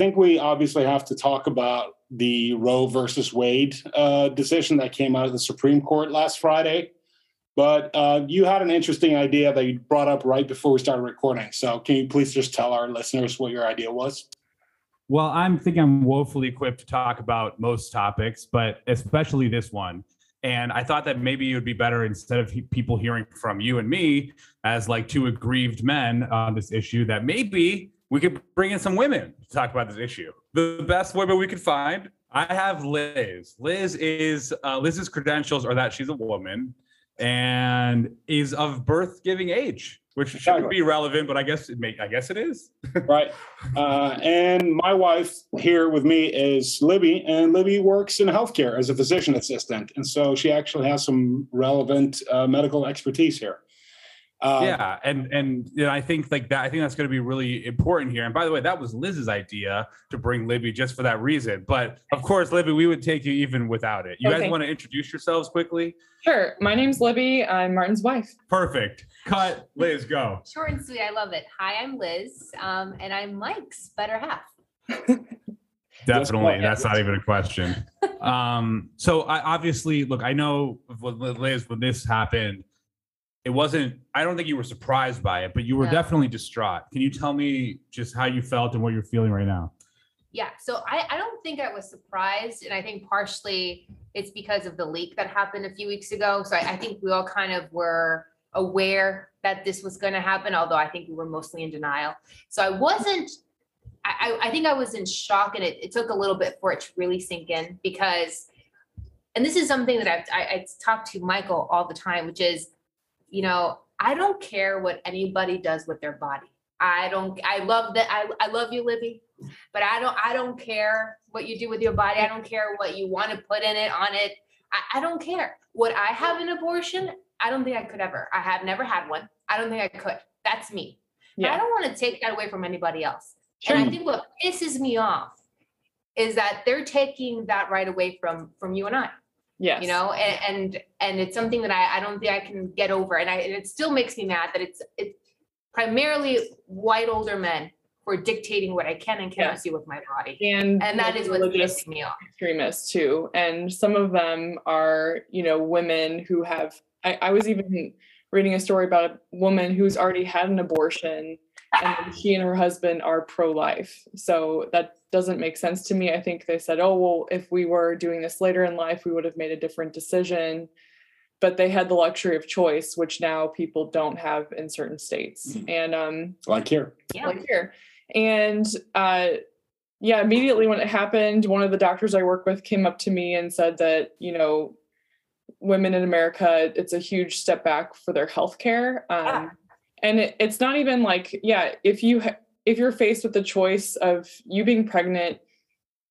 Think we obviously have to talk about the Roe versus Wade uh, decision that came out of the Supreme Court last Friday. But uh, you had an interesting idea that you brought up right before we started recording. So can you please just tell our listeners what your idea was? Well, I'm thinking I'm woefully equipped to talk about most topics, but especially this one. And I thought that maybe it would be better instead of people hearing from you and me as like two aggrieved men on this issue, that maybe we could bring in some women to talk about this issue. The best women we could find. I have Lis. Lis is uh, Lis's credentials are that she's a woman and is of birth giving age, which shouldn't be relevant, but I guess it may. I guess it is. right. Uh, and my wife here with me is Libby, and Libby works in healthcare as a physician assistant, and so she actually has some relevant uh, medical expertise here. Um, yeah, and and you know, I think like that. I think that's going to be really important here. And by the way, that was Lis's idea to bring Libby just for that reason. But of course, Libby, we would take you even without it. You okay. guys want to introduce yourselves quickly? Sure. My name's Libby. I'm Martin's wife. Perfect. Cut. Lis, go. Short and sweet. I love it. Hi, I'm Lis, um, and I'm Mike's better half. Definitely. That's not even a question. Um, so I obviously look. I know Lis when this happened it wasn't i don't think you were surprised by it but you were no. definitely distraught. Can you tell me just how you felt and what you're feeling right now? Yeah so I, I don't think i was surprised and i think partially it's because of the leak that happened a few weeks ago. So i, I think we all kind of were aware that this was going to happen although i think we were mostly in denial. So i wasn't i, I think i was in shock and it, it took a little bit for it to really sink in because and this is something that I've, I, I talk to michael all the time which is you know, I don't care what anybody does with their body. I don't I love that I, I love you, Libby, but I don't I don't care what you do with your body. I don't care what you want to put in it, on it. I, I don't care. Would I have an abortion? I don't think I could ever. I have never had one. I don't think I could. That's me. Yeah. But I don't want to take that away from anybody else. Sure. And I think what pisses me off is that they're taking that right away from from you and I. Yes. You know, and and, and it's something that I, I don't think I can get over. And I and it still makes me mad that it's it's primarily white older men who are dictating what I can and cannot yeah. do with my body. And and that is what's pissing me off. Extremists too. And some of them are, you know, women who have I, I was even reading a story about a woman who's already had an abortion and she and her husband are pro-life. So that doesn't make sense to me. I think they said, "Oh, well, if we were doing this later in life, we would have made a different decision." But they had the luxury of choice, which now people don't have in certain states. Mm-hmm. And um like here. Yeah. Like here. And uh yeah, immediately when it happened, one of the doctors I work with came up to me and said that, you know, women in America, it's a huge step back for their health care. Um, ah and it, it's not even like yeah if you ha- if you're faced with the choice of you being pregnant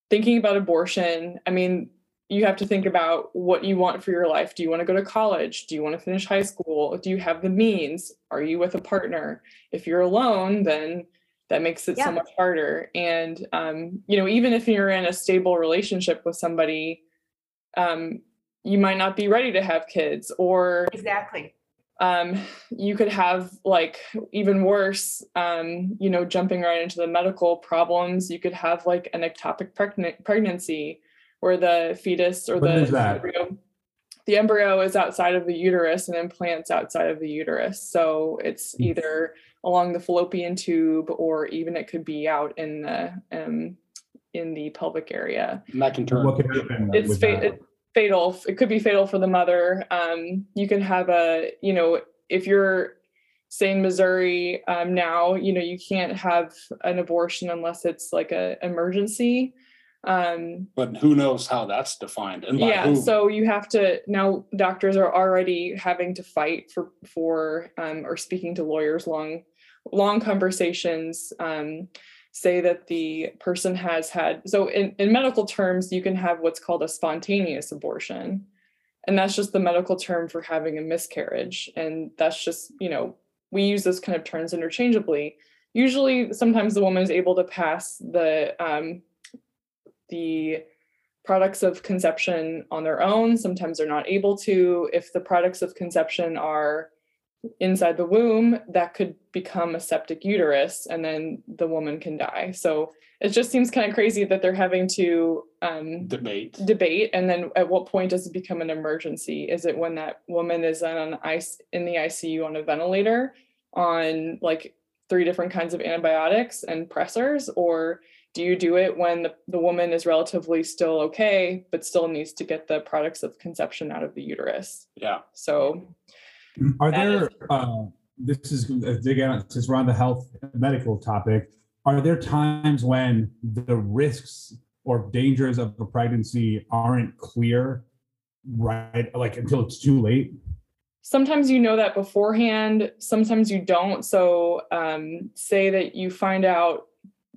thinking about abortion i mean you have to think about what you want for your life. Do you want to go to college? Do you want to finish high school? Do you have the means? Are you with a partner? If you're alone then that makes it yeah. so much harder. And um, you know even if you're in a stable relationship with somebody um, you might not be ready to have kids or exactly um, you could have like even worse um, you know jumping right into the medical problems you could have like an ectopic pregnant pregnancy where the fetus or what the embryo the embryo is outside of the uterus and implants outside of the uterus. So it's hmm. either along the fallopian tube or even it could be out in the um, in the pelvic area. And that can turn. What can happen it's fa- it, fatal it could be fatal for the mother. Um, you can have a you know if you're say in missouri um, now you know you can't have an abortion unless it's like a emergency. Um, but who knows how that's defined and yeah who? so you have to now doctors are already having to fight for for um, or speaking to lawyers long long conversations. Um, say that the person has had so in, in medical terms you can have what's called a spontaneous abortion. And that's just the medical term for having a miscarriage. And that's just you know we use those kind of terms interchangeably. Usually sometimes the woman is able to pass the um, the products of conception on their own. Sometimes they're not able to. If the products of conception are inside the womb that could become a septic uterus and then the woman can die so it just seems kind of crazy that they're having to um, Debate. debate and then at what point does it become an emergency is it when that woman is on ice in the icu on a ventilator on like three different kinds of antibiotics and pressors or do you do it when the, the woman is relatively still okay but still needs to get the products of conception out of the uterus Yeah. so Are That there, uh, this is, uh, again, since we're on the health medical topic, are there times when the risks or dangers of a pregnancy aren't clear, right? Like until it's too late? sometimes you know that beforehand sometimes you don't so um, say that you find out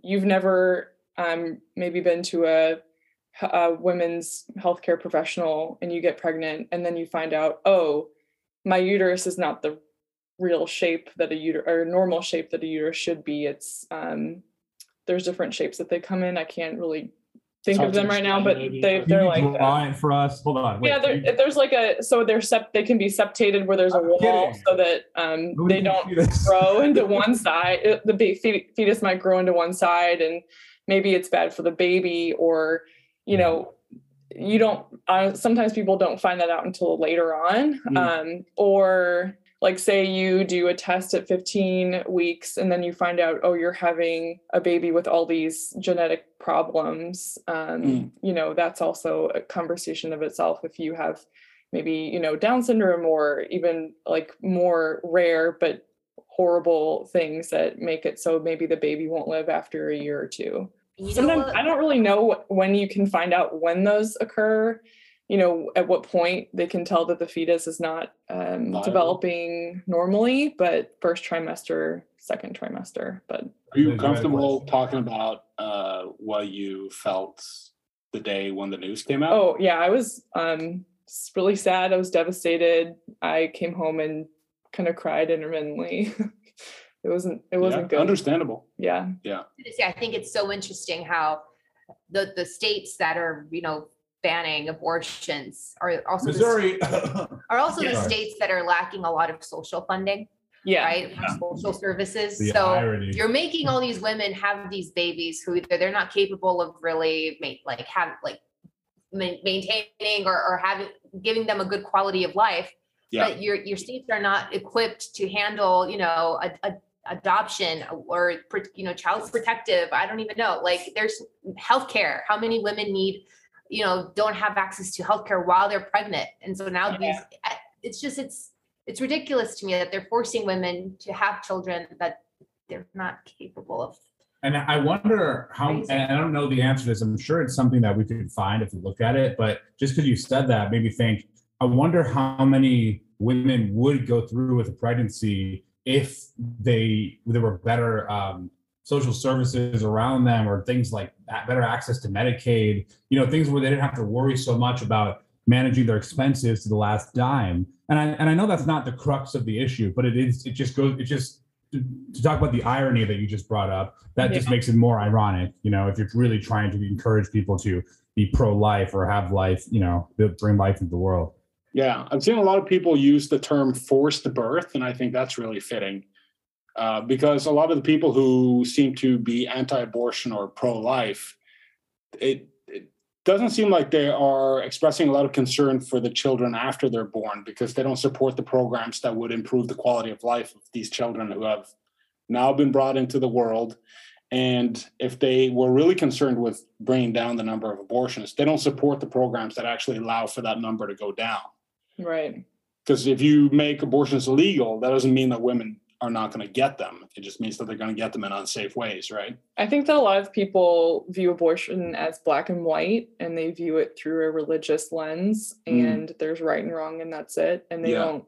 you've never um, maybe been to a, a women's healthcare professional and you get pregnant and then you find out oh my uterus is not the real shape that a uterus or normal shape that a uterus should be it's um, there's different shapes that they come in i can't really think of them right now but maybe. they they're like it for us? Hold on. wait, Yeah, there, you- there's like a so they're sep they can be septated where there's a I'm wall kidding. so that um they don't grow into one side. It- The ba- fe- fetus might grow into one side, and maybe it's bad for the baby, or you know, you don't. Uh, sometimes people don't find that out until later on, Mm. um, or like say you do a test at 15 weeks and then you find out oh you're having a baby with all these genetic problems um, Mm. you know that's also a conversation of itself if you have maybe you know down syndrome or even like more rare but horrible things that make it so maybe the baby won't live after a year or two sometimes what? i don't really know when you can find out when those occur you know at what point they can tell that the fetus is not um, developing normally but first trimester second trimester but Are you comfortable talking about uh, what you felt the day when the news came out? oh yeah i was um s- really sad. I was devastated. I came home and kind of cried intermittently it wasn't it wasn't Yeah, good Understandable. yeah gonna say, I think it's so interesting how the, the states that are, you know, banning abortions are also, the- Missouri. are also the states that are lacking a lot of social funding, yeah right? for Social services. The So irony. you're making all these women have these babies who either they're not capable of really ma- like have like maintaining or, or having giving them a good quality of life Yeah. but your your states are not equipped to handle you know a, a adoption or you know child protective i don't even know. Like there's healthcare. How many women need you know don't have access to healthcare while they're pregnant? And so now these eh, it's just it's it's ridiculous to me that they're forcing women to have children that they're not capable of. And I wonder how and i don't know the answer to this. I'm sure it's something that we could find if we look at it, but just because you said that maybe think, I wonder how many women would go through with a pregnancy if they, there were better um, social services around them or things like that, better access to Medicaid, you know, things where they didn't have to worry so much about managing their expenses to the last dime. And I, and I know that's not the crux of the issue, but it is, it just goes, it just, to, to talk about the irony that you just brought up, that just makes it more ironic, you know, if you're really trying to encourage people to be pro-life or have life, you know, bring life into the world. Yeah, I've seen a lot of people use the term forced birth, and I think that's really fitting. Uh, because a lot of the people who seem to be anti-abortion or pro-life, it, it doesn't seem like they are expressing a lot of concern for the children after they're born because they don't support the programs that would improve the quality of life of these children who have now been brought into the world. And if they were really concerned with bringing down the number of abortions, they don't support the programs that actually allow for that number to go down right because if you make abortions illegal, that doesn't mean that women are not going to get them. It just means that they're going to get them in unsafe ways, right? I think that a lot of people view abortion as black and white and they view it through a religious lens Mm. and there's right and wrong and that's it. And they Yeah. don't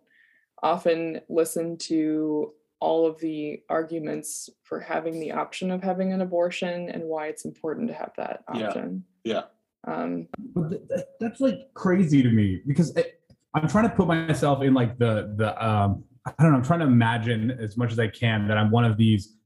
often listen to all of the arguments for having the option of having an abortion and why it's important to have that option. Yeah. Um, But th- th- that's like crazy to me because it, I'm trying to put myself in like the the um I don't know I'm trying to imagine as much as I can that I'm one of these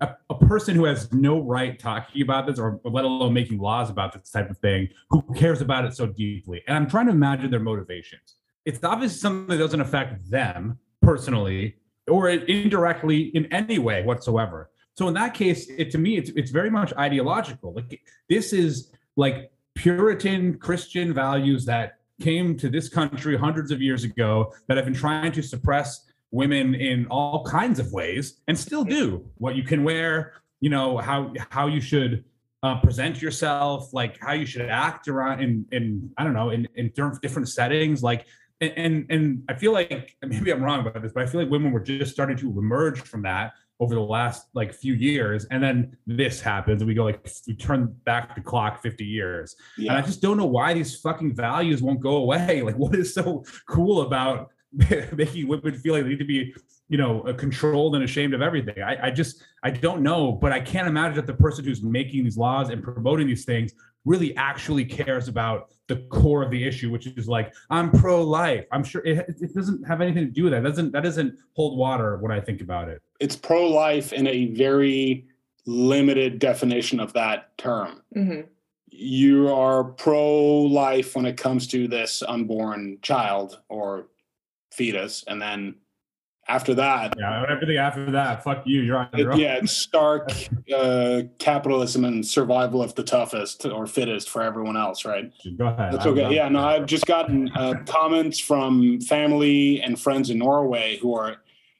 a, a person who has no right talking about this or let alone making laws about this type of thing who cares about it so deeply and I'm trying to imagine their motivations. It's obviously something that doesn't affect them personally or indirectly in any way whatsoever. So in that case, it to me, it's it's very much ideological. Like this is like Puritan Christian values that came to this country hundreds of years ago that have been trying to suppress women in all kinds of ways and still do. What you can wear you know how how you should uh, present yourself like how you should act around in in i don't know in in different settings like and, and and i feel like maybe i'm wrong about this but i feel like women were just starting to emerge from that over the last like few years and then this happens and we go like we turn back the clock 50 years. Yeah. and i just don't know why these fucking values won't go away. Like what is so cool about making women feel like they need to be you know uh, controlled and ashamed of everything? I, I just i don't know but i can't imagine that the person who's making these laws and promoting these things really actually cares about the core of the issue, which is like I'm pro-life. I'm sure it, it doesn't have anything to do with that. It doesn't that doesn't hold water when I think about it. It's pro-life in a very limited definition of that term. Mm-hmm. You are pro-life when it comes to this unborn child or fetus, and then after that. Yeah, everything after that, fuck you. You're on your own. Yeah, it's stark uh, capitalism and survival of the toughest or fittest for everyone else, right? Go ahead. That's okay. Yeah, no, I've just gotten uh, comments from family and friends in Norway who are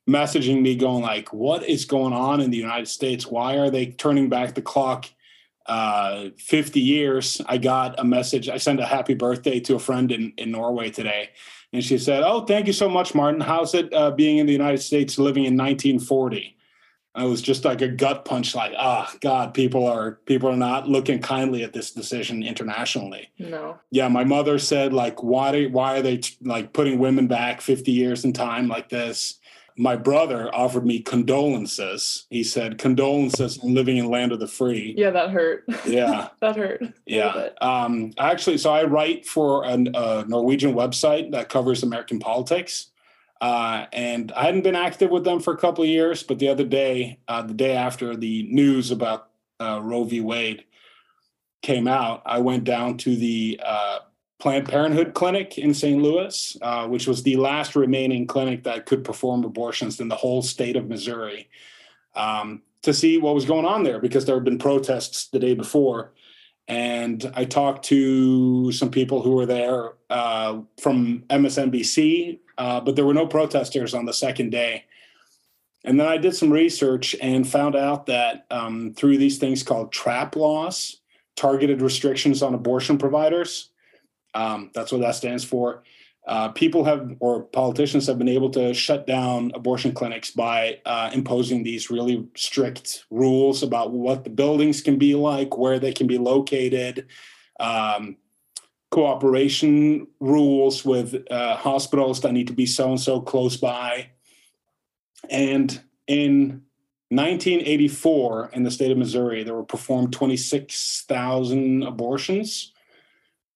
messaging me going like, what is going on in the United States? Why are they turning back the clock uh, 50 years? I got a message. I sent a happy birthday to a friend in, in Norway today and she said, "Oh, thank you so much, Martin. How's it uh, being in the United States, living in 1940?" I was just like a gut punch, like, "Ah, oh, God, people are people are not looking kindly at this decision internationally." No. Yeah, my mother said, like, "Why? Why are they like putting women back 50 years in time like this?" My brother offered me condolences. He said condolences on living in land of the free. Yeah, that hurt. Yeah, that hurt. Yeah. Um, actually, so I write for a, a Norwegian website that covers American politics. Uh, and I hadn't been active with them for a couple of years, but the other day, uh, the day after the news about uh, Roe v. Wade came out, I went down to the uh, Planned Parenthood clinic in St. Louis, uh, which was the last remaining clinic that could perform abortions in the whole state of Missouri, um, to see what was going on there because there had been protests the day before. And I talked to some people who were there uh, from MSNBC, uh, but there were no protesters on the second day. And then I did some research and found out that um, through these things called TRAP laws, targeted restrictions on abortion providers, um, that's what that stands for. Uh, people have, or politicians have been able to shut down abortion clinics by uh, imposing these really strict rules about what the buildings can be like, where they can be located, um, cooperation rules with uh, hospitals that need to be so and so close by. And in 1984, in the state of Missouri, there were performed 26,000 abortions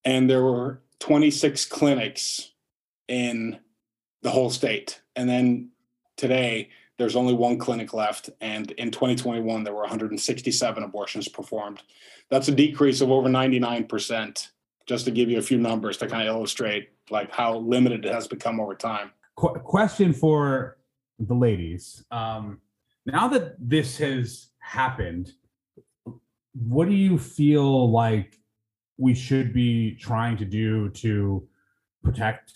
and there were 26 clinics in the whole state. And then today, there's only one clinic left. And in 2021, there were 167 abortions performed. That's a decrease of over 99%, just to give you a few numbers to kind of illustrate like how limited it has become over time. Qu- question for the ladies. Um, now that this has happened, what do you feel like we should be trying to do to protect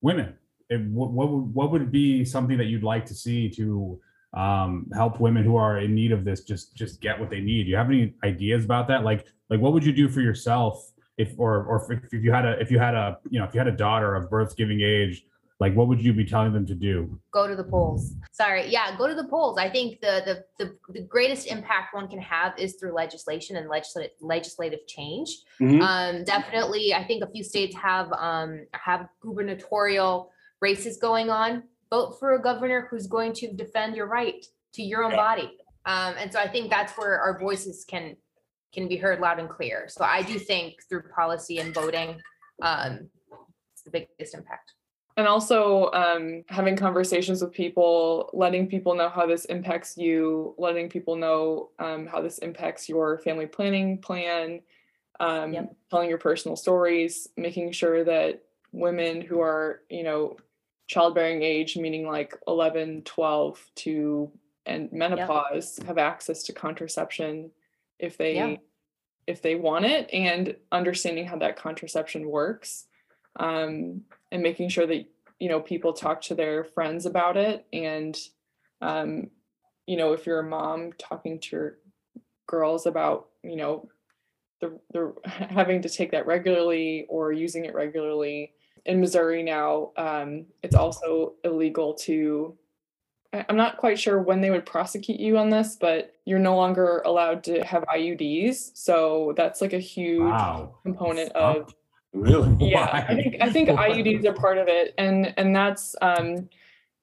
women? What, what, would, what would be something that you'd like to see to um, help women who are in need of this just just get what they need? Do you have any ideas about that? Like like what would you do for yourself if or or if, if you had a if you had a you know if you had a daughter of birth giving age like what would you be telling them to do? Go to the polls. Sorry yeah go to the polls. I think the the the, the greatest impact one can have is through legislation and legislative legislative change. Mm-hmm. um definitely i think a few states have um have gubernatorial races going on. Vote for a governor who's going to defend your right to your own body. Um and so i think that's where our voices can can be heard loud and clear. So i do think through policy and voting um it's the biggest impact and also um, having conversations with people letting people know how this impacts you letting people know um, how this impacts your family planning plan um, yep. telling your personal stories making sure that women who are you know childbearing age, meaning like 11, 12 to and menopause have access to contraception if they Yeah. if they want it and understanding how that contraception works um, and making sure that you know people talk to their friends about it. And um, you know if you're a mom talking to your girls about you know the, the having to take that regularly or using it regularly in missouri now um, it's also illegal to i'm not quite sure when they would prosecute you on this but you're no longer allowed to have iuds so that's like a huge Wow. component of Really? yeah i think i think Why? iuds are part of it and and that's um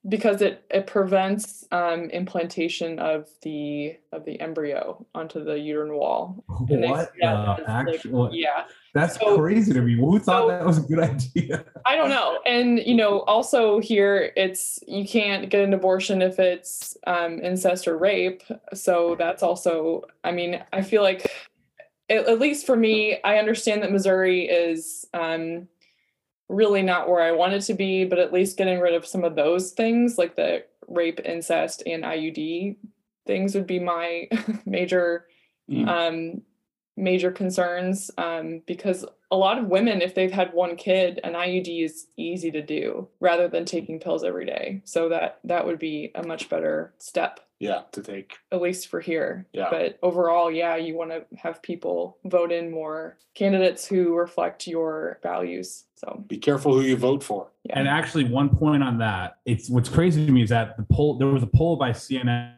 because it it prevents um implantation of the of the embryo onto the uterine wall And What? yeah, uh, that's like- yeah that's So- crazy to me. Who thought so- that was a good idea? i don't know and you know also here it's you can't get an abortion if it's um incest or rape so that's also i mean i feel like at, at least for me i understand that missouri is um really not where I wanted to be, but at least getting rid of some of those things like the rape, incest, and IUD things would be my major Mm. um major concerns um because a lot of women if they've had one kid an IUD is easy to do rather than taking pills every day so that that would be a much better step Yeah, to take. at least for here. Yeah. But overall, yeah, you want to have people vote in more candidates who reflect your values. So Be careful who you vote for. yeah. And actually, one point on that, it's what's crazy to me is that the poll there was a poll by CNN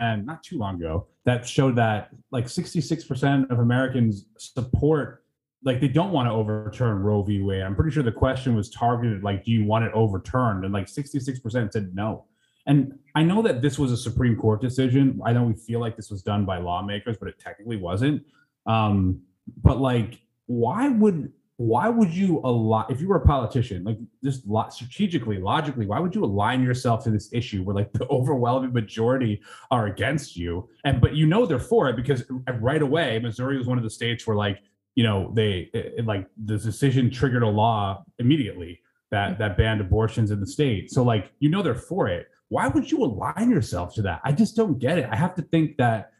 and not too long ago that showed that like 66% of Americans support like they don't want to overturn Roe v. Wade. I'm pretty sure the question was targeted like, do you want it overturned? And like 66% said no. And I know that this was a Supreme Court decision. I know we feel like this was done by lawmakers, but it technically wasn't. Um, but like, why would why would you align if you were a politician like just strategically logically why would you align yourself to this issue where like the overwhelming majority are against you? And but you know they're for it because right away missouri was one of the states where like you know they it, it, like the decision triggered a law immediately that that banned abortions in the state. So like you know they're for it. Why would you align yourself to that? I just don't get it. I have to think that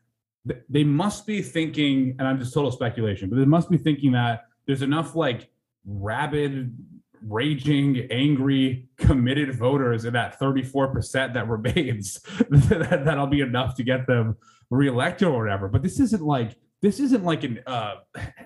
th- they must be thinking and i'm just total speculation but they must be thinking that there's enough like rabid raging angry committed voters in that 34% that remains that, that'll be enough to get them reelected or whatever. But this isn't like this isn't like an uh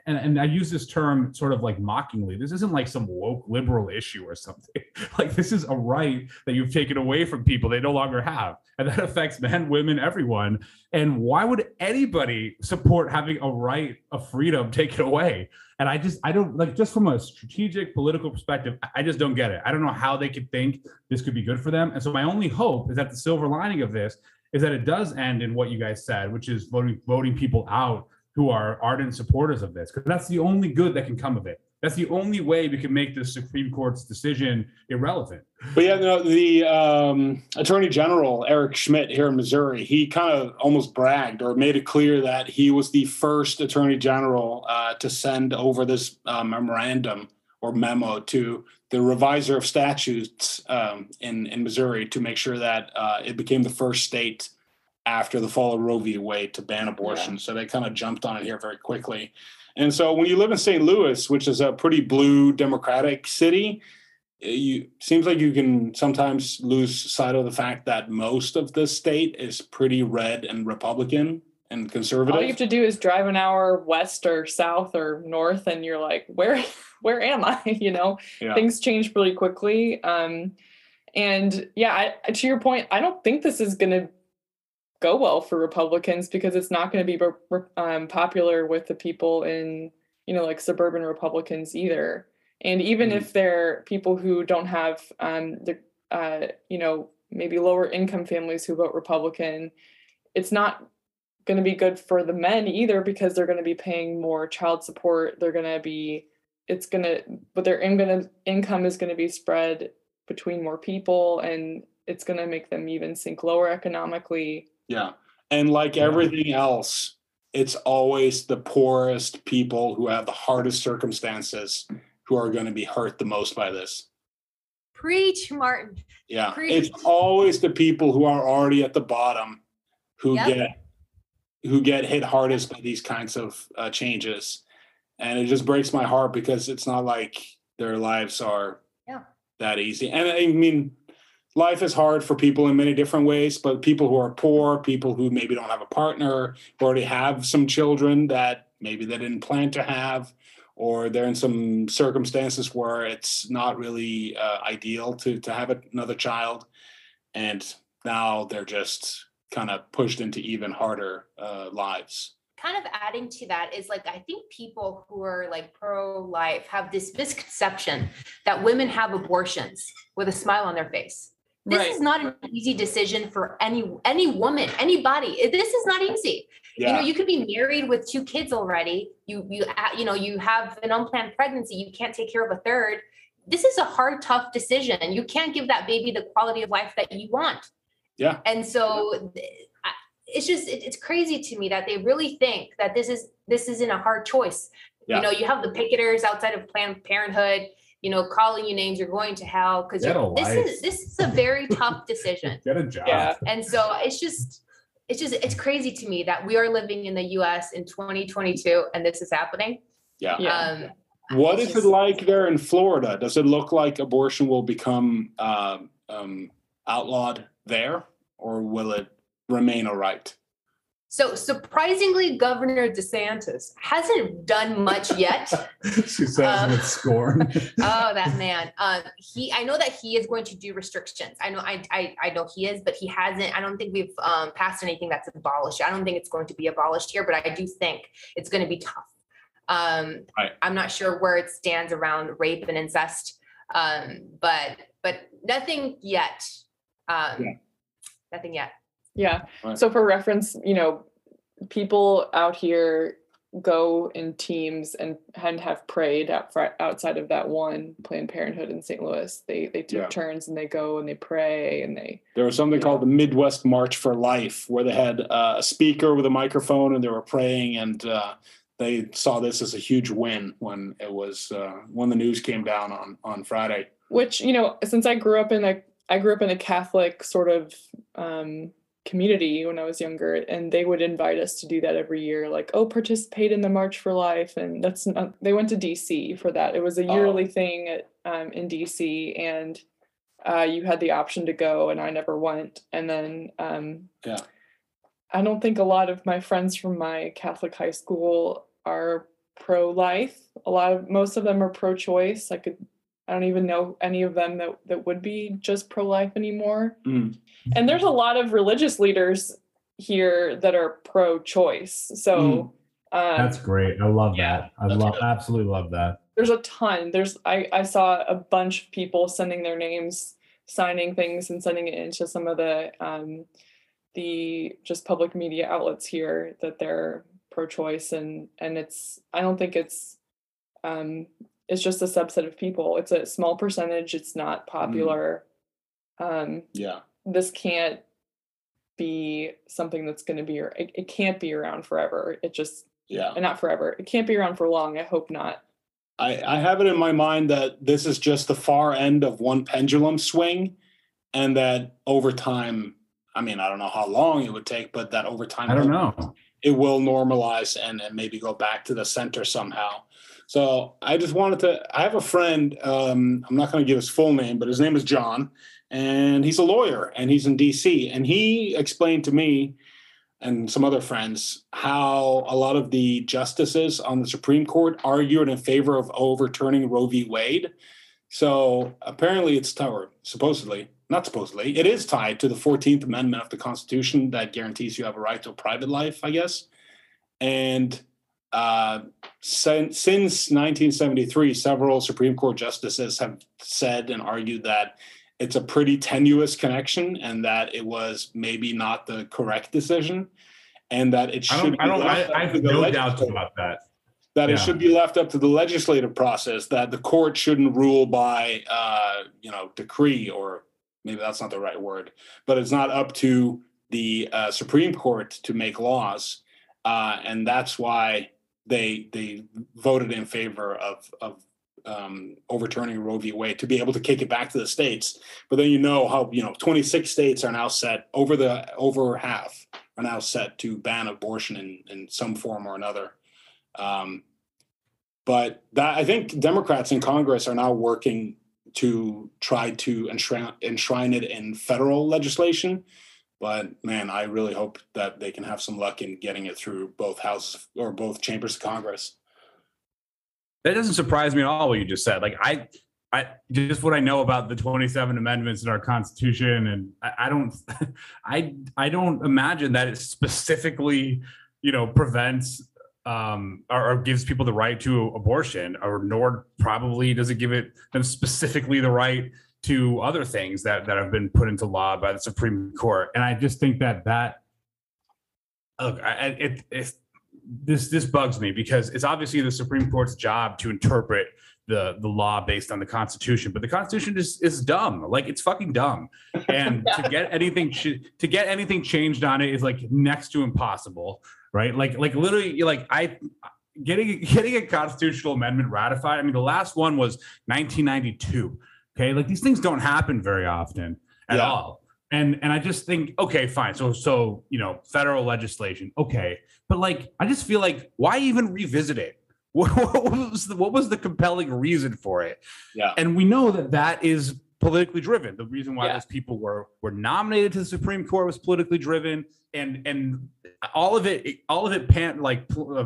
and, and i use this term sort of like mockingly. This isn't like some woke liberal issue or something. Like this is a right that you've taken away from people they no longer have and that affects men women everyone. And why would anybody support having a right of freedom taken away and i just i don't like just from a strategic political perspective I- just don't get it. I don't know how they could think this could be good for them. And so my only hope is that the silver lining of this is that it does end in what you guys said which is voting voting people out who are ardent supporters of this because that's the only good that can come of it that's the only way we can make the supreme court's decision irrelevant But yeah, no, the um, Attorney General Eric Schmitt here in Missouri, he kind of almost bragged or made it clear that he was the first Attorney General uh, to send over this uh, memorandum or memo to the reviser of statutes um, in in Missouri to make sure that uh, it became the first state after the fall of Roe v. Wade to ban abortion. So they kind of jumped on it here very quickly. And so when you live in St. Louis, which is a pretty blue Democratic city, you seems like you can sometimes lose sight of the fact that most of the state is pretty red and Republican and conservative. all you have to do is drive an hour west or south or north and you're like, where where am I? You know, Yeah. things change really quickly. Um and yeah, I, to your point, I don't think this is gonna go well for Republicans because it's not going to be um, popular with the people in you know like suburban Republicans either. And even Mhm. if they're people who don't have um, the uh, you know maybe lower income families who vote Republican, it's not going to be good for the men either because they're going to be paying more child support. They're going to be it's going to but their income income is going to be spread between more people and it's going to make them even sink lower economically Yeah. And like Yeah. everything else, it's always the poorest people who have the hardest circumstances who are going to be hurt the most by this. Preach, Martin. Yeah, Preach. it's always the people who are already at the bottom who Yep. get who get hit hardest by these kinds of uh, changes, and it just breaks my heart because it's not like their lives are Yeah. that easy. And I mean, life is hard for people in many different ways, but people who are poor, people who maybe don't have a partner, who already have some children that maybe they didn't plan to have, or they're in some circumstances where it's not really uh, ideal to to have another child, and now they're just kind of pushed into even harder uh, lives. kind of adding to that is like I think people who are like pro-life have this misconception that women have abortions with a smile on their face. This Right. is not an easy decision for any any woman, anybody. This is not easy. You know, you could be married with two kids already. You you you know, you have an unplanned pregnancy, you can't take care of a third. This is a hard tough decision. You can't give that baby the quality of life that you want. Yeah. And so it's just it's crazy to me that they really think that this is this isn't a hard choice. Yeah. You know, you have the picketers outside of Planned Parenthood, you know, calling you names, you're going to hell because Get a this life. is this is a very tough decision. Get a job. Yeah. And so it's just it's just it's crazy to me that we are living in the US in 2022 and this is happening. yeah. Yeah. Um What it's it like there in Florida? Does it look like abortion will become um, um, outlawed there, or will it remain a right? So surprisingly Governor DeSantis hasn't done much yet. she says Um, with scorn. oh that man um he i know that he is going to do restrictions i know I, I i know he is but he hasn't i don't think we've um passed anything that's abolished i don't think it's going to be abolished here but i do think it's going to be tough um Right. i'm not sure where it stands around rape and incest um but but nothing yet um Yeah. nothing yet Yeah. Right. So for reference, you know, people out here go in teams and and have prayed out outside of that one Planned Parenthood in St. Louis. They they took Yeah. turns and they go and they pray and they There was something called the Midwest March for Life, where they had uh, a speaker with a microphone and they were praying, and uh, they saw this as a huge win when it was uh, when the news came down on on Friday. which you know since I grew up in a I grew up in a Catholic sort of um, community when I was younger, and they would invite us to do that every year. Like, oh, participate in the March for Life, and that's not, they went to DC for that. It was a Oh. yearly thing at, um, in DC, and uh, you had the option to go, and I never went. And then, um, Yeah. I don't think a lot of my friends from my Catholic high school are pro-life. A lot of most of them are pro-choice. I could I don't even know any of them that, that would be just pro life anymore. Mm. And there's a lot of religious leaders here that are pro choice. So um, That's great. I love Yeah, that. I love good. absolutely love that. there's a ton. There's I, I saw a bunch of people sending their names, signing things and sending it into some of the um, the just public media outlets here that they're pro choice and and it's I don't think it's um it's just a subset of people. It's a small percentage. It's not popular. Um, Yeah, this can't be something that's going to be it, it can't be around forever. It just yeah. and not forever. It can't be around for long. I hope not. I, I have it in my mind that this is just the far end of one pendulum swing, and that over time, I mean, I don't know how long it would take, but that over time, I don't know. it will normalize and, and maybe go back to the center somehow. So I just wanted to. I have a friend. Um, I'm not going to give his full name, but his name is John, and he's a lawyer and he's in D.C. And he explained to me and some other friends how a lot of the justices on the Supreme Court argued in favor of overturning Roe v. Wade. So apparently, it's tied, supposedly, not supposedly, it is tied to the 14th Amendment of the Constitution that guarantees you have a right to a private life, I guess. And uh, since, since 1973, several Supreme Court justices have said and argued that it's a pretty tenuous connection and that it was maybe not the correct decision and that it I should don't. be I don't. I, left up I to have the no doubts about that. that it should be left up to the legislative process that the court shouldn't rule by uh, you know decree or maybe that's not the right word but it's not up to the uh, supreme court to make laws uh, and that's why they they voted in favor of of um, overturning Roe v. Wade to be able to kick it back to the states. But then you know how you know 26 states are now set over the over half are now set to ban abortion in in some form or another. Um, but that I think Democrats in Congress are now working to try to enshrine, enshrine it in federal legislation. But man, I really hope that they can have some luck in getting it through both houses or both chambers of Congress. That doesn't surprise me at all. What you just said, like I, I just what I know about the 27 amendments in our Constitution, and I, I don't, I, I don't imagine that it specifically, you know, prevents um, or, or, gives people the right to abortion, or nor probably does it give it them specifically the right to other things that that have been put into law by the Supreme Court. And I just think that that look, I, it, it this this bugs me because it's obviously the Supreme Court's job to interpret the the law based on the Constitution, but the Constitution is is dumb. Like it's fucking dumb, and yeah. to get anything to get anything changed on it is like next to impossible right? Like like literally like I getting getting a constitutional amendment ratified. I mean, the last one was 1992. Okay, like these things don't happen very often at yeah. all. And and I just think, okay, fine. So so you know, federal legislation, okay, but like I just feel like why even revisit it? What, what was the, what was the compelling reason for it? Yeah, and we know that that is politically driven. The reason why yeah. those people were were nominated to the Supreme Court was politically driven, and and all of it all of it pan, like uh,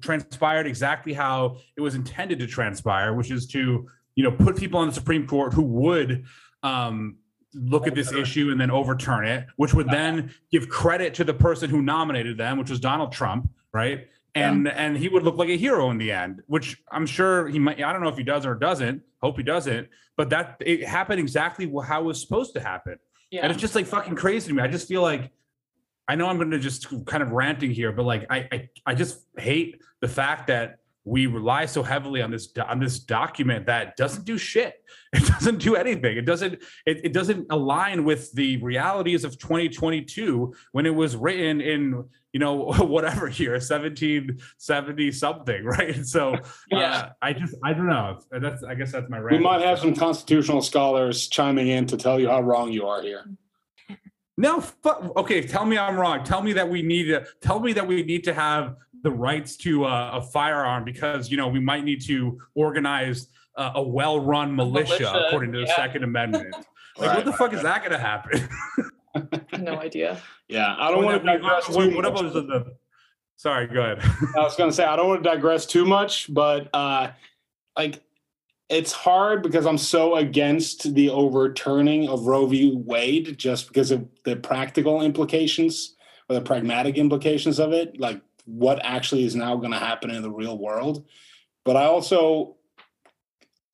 transpired exactly how it was intended to transpire, which is to you know put people on the Supreme Court who would. Um, look at this issue and then overturn it, which would then give credit to the person who nominated them, which was Donald Trump, right? and yeah. and he would look like a hero in the end which i'm sure he might i don't know if he does or doesn't hope he doesn't but that it happened exactly how it was supposed to happen yeah. and it's just like fucking crazy to me i just feel like i know i'm gonna just kind of ranting here but like i i, I just hate the fact that we rely so heavily on this on this document that doesn't do shit. It doesn't do anything. It doesn't it, it doesn't align with the realities of 2022 when it was written in you know whatever year 1770 something right? So yeah. uh, i just i don't know. That's i guess that's my right we might have some constitutional scholars chiming in to tell you how wrong you are here. No okay tell me i'm wrong. Tell me that we need to tell me that we need to have the rights to uh, a firearm because you know we might need to organize uh, a well-run militia, militia, according to the yeah. Second Amendment. Like, right, what the fuck right. is that going to happen? no idea. Yeah, I don't want to digress too what, much. the, sorry, go ahead. I was going to say I don't want to digress too much, but uh, like it's hard because I'm so against the overturning of Roe v. Wade just because of the practical implications or the pragmatic implications of it. Like what actually is now going to happen in the real world. But I also,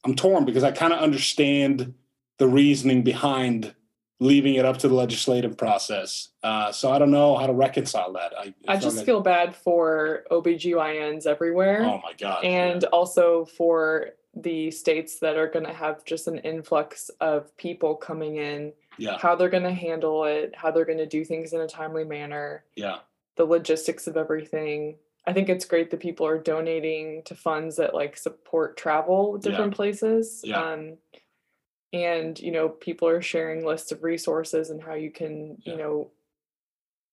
I'm torn because I kind of understand the reasoning behind leaving it up to the legislative process. Uh, so I don't know how to reconcile that. I, I just like, feel bad for OBGYNs everywhere. Oh my God. And yeah. also for the states that are going to have just an influx of people coming in. Yeah. How they're going to handle it, how they're going to do things in a timely manner. Yeah the logistics of everything. I think it's great that people are donating to funds that like support travel different yeah. places. Yeah. Um, and you know, people are sharing lists of resources and how you can, yeah. you know,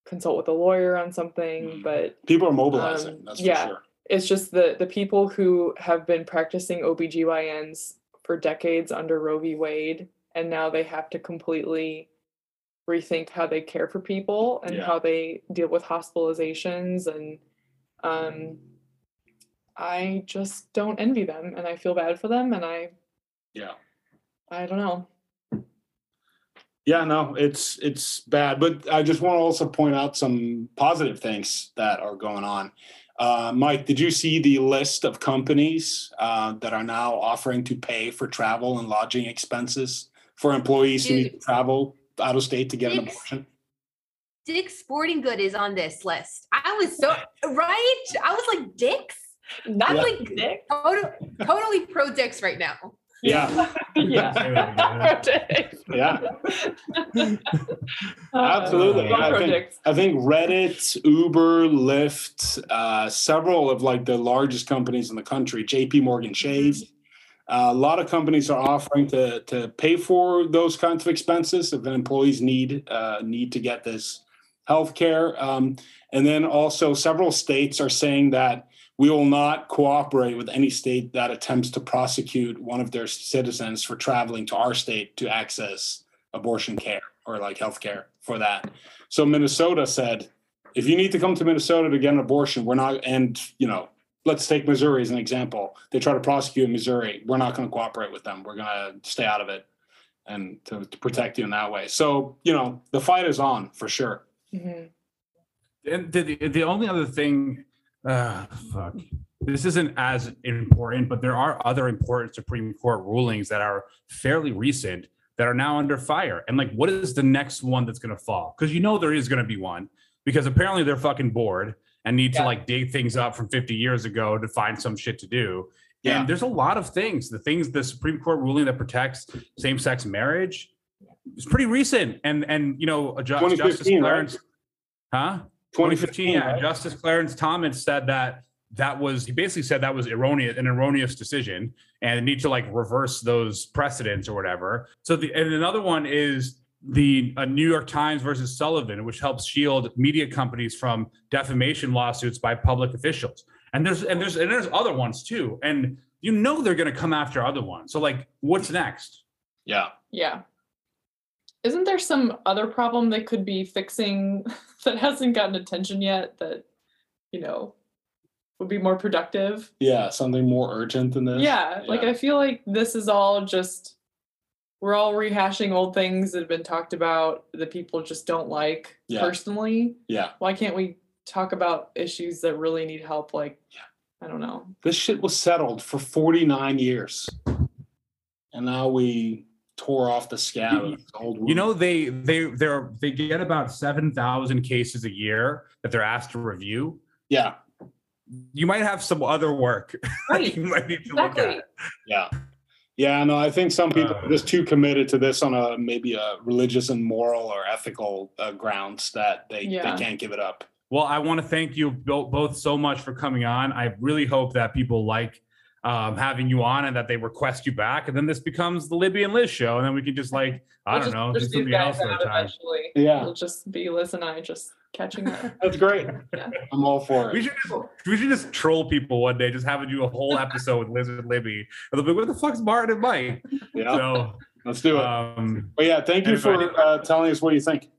consult with a lawyer on something. Mm. But people are mobilizing. Um, that's yeah, sure. It's just the the people who have been practicing OBGYNs for decades under Roe v. Wade, and now they have to completely rethink how they care for people and yeah. how they deal with hospitalizations and um I just don't envy them and I feel bad for them and I yeah. I don't know. Yeah no it's it's bad but I just want to also point out some positive things that are going on. Uh, Mike, did you see the list of companies uh, that are now offering to pay for travel and lodging expenses for employees Dude, who need to travel out of state to get Dick's, an abortion? Dick's Sporting Good is on this list. I was so right. I was like Dick's. Not yeah. like Dick. Totally, totally pro Dick's right now. Yeah. yeah. yeah. Absolutely. Uh, I, think, I think Reddit, Uber, Lyft, uh, several of like the largest companies in the country, JP Morgan Chase, Uh, a lot of companies are offering to to pay for those kinds of expenses if employees need uh, need to get this health care. Um, and then also several states are saying that we will not cooperate with any state that attempts to prosecute one of their citizens for traveling to our state to access abortion care or like health care for that. So Minnesota said, if you need to come to Minnesota to get an abortion, we're not, and you know, let's take Missouri as an example. They try to prosecute in Missouri. We're not going to cooperate with them. We're going to stay out of it and to, to protect you in that way. So, you know, the fight is on for sure. Mhm. And the, the, the only other thing, uh, fuck, this isn't as important, but there are other important Supreme Court rulings that are fairly recent that are now under fire. And like, what is the next one that's going to fall? Because you know there is going to be one because apparently they're fucking bored and need to like dig things up from 50 years ago to find some shit to do. Yeah. And there's a lot of things. The things the Supreme Court ruling that protects same-sex marriage is pretty recent. And and you know, Ju- Justice 2015, right? Clarence, huh? 2015, yeah. right? Justice Clarence Thomas said that that was he basically said that was erroneous, an erroneous decision, and need to like reverse those precedents or whatever. So the and another one is the uh, New York Times versus Sullivan, which helps shield media companies from defamation lawsuits by public officials. And there's and there's and there's other ones too, and you know they're going to come after other ones. So like, what's next? Yeah. Yeah. Isn't there some other problem they could be fixing that hasn't gotten attention yet that, you know, would be more productive? Yeah. Something more urgent than this. Yeah, like I feel like this is all just we're all rehashing old things that have been talked about that people just don't like Yeah. personally. Yeah. Why can't we talk about issues that really need help? Like, Yeah. I don't know. This shit was settled for 49 years. And now we tore off the scab old You know they they they're they get about seven thousand cases a year that they're asked to review. Yeah. You might have some other work Right. you might need to look Exactly. at. Yeah. Yeah, no, I think some people Uh, are just too committed to this on a maybe a religious and moral or ethical uh, grounds that they, Yeah. they can't give it up. Well, I want to thank you both so much for coming on. I really hope that people like um, having you on and that they request you back, and then this becomes the Libby and Lis show, and then we can just like I We'll don't just know, do push something else for out time. eventually. Yeah, It'll just be Lis and I just catching her. that's great. Yeah. I'm all for We it. should just we should just troll people one day, just have do a whole episode with Lis and Libby. And they'll be, like, "Where the fuck's Martin and Mike?" Yeah, So, let's do it. um, But yeah, thank you for uh, telling us what you think.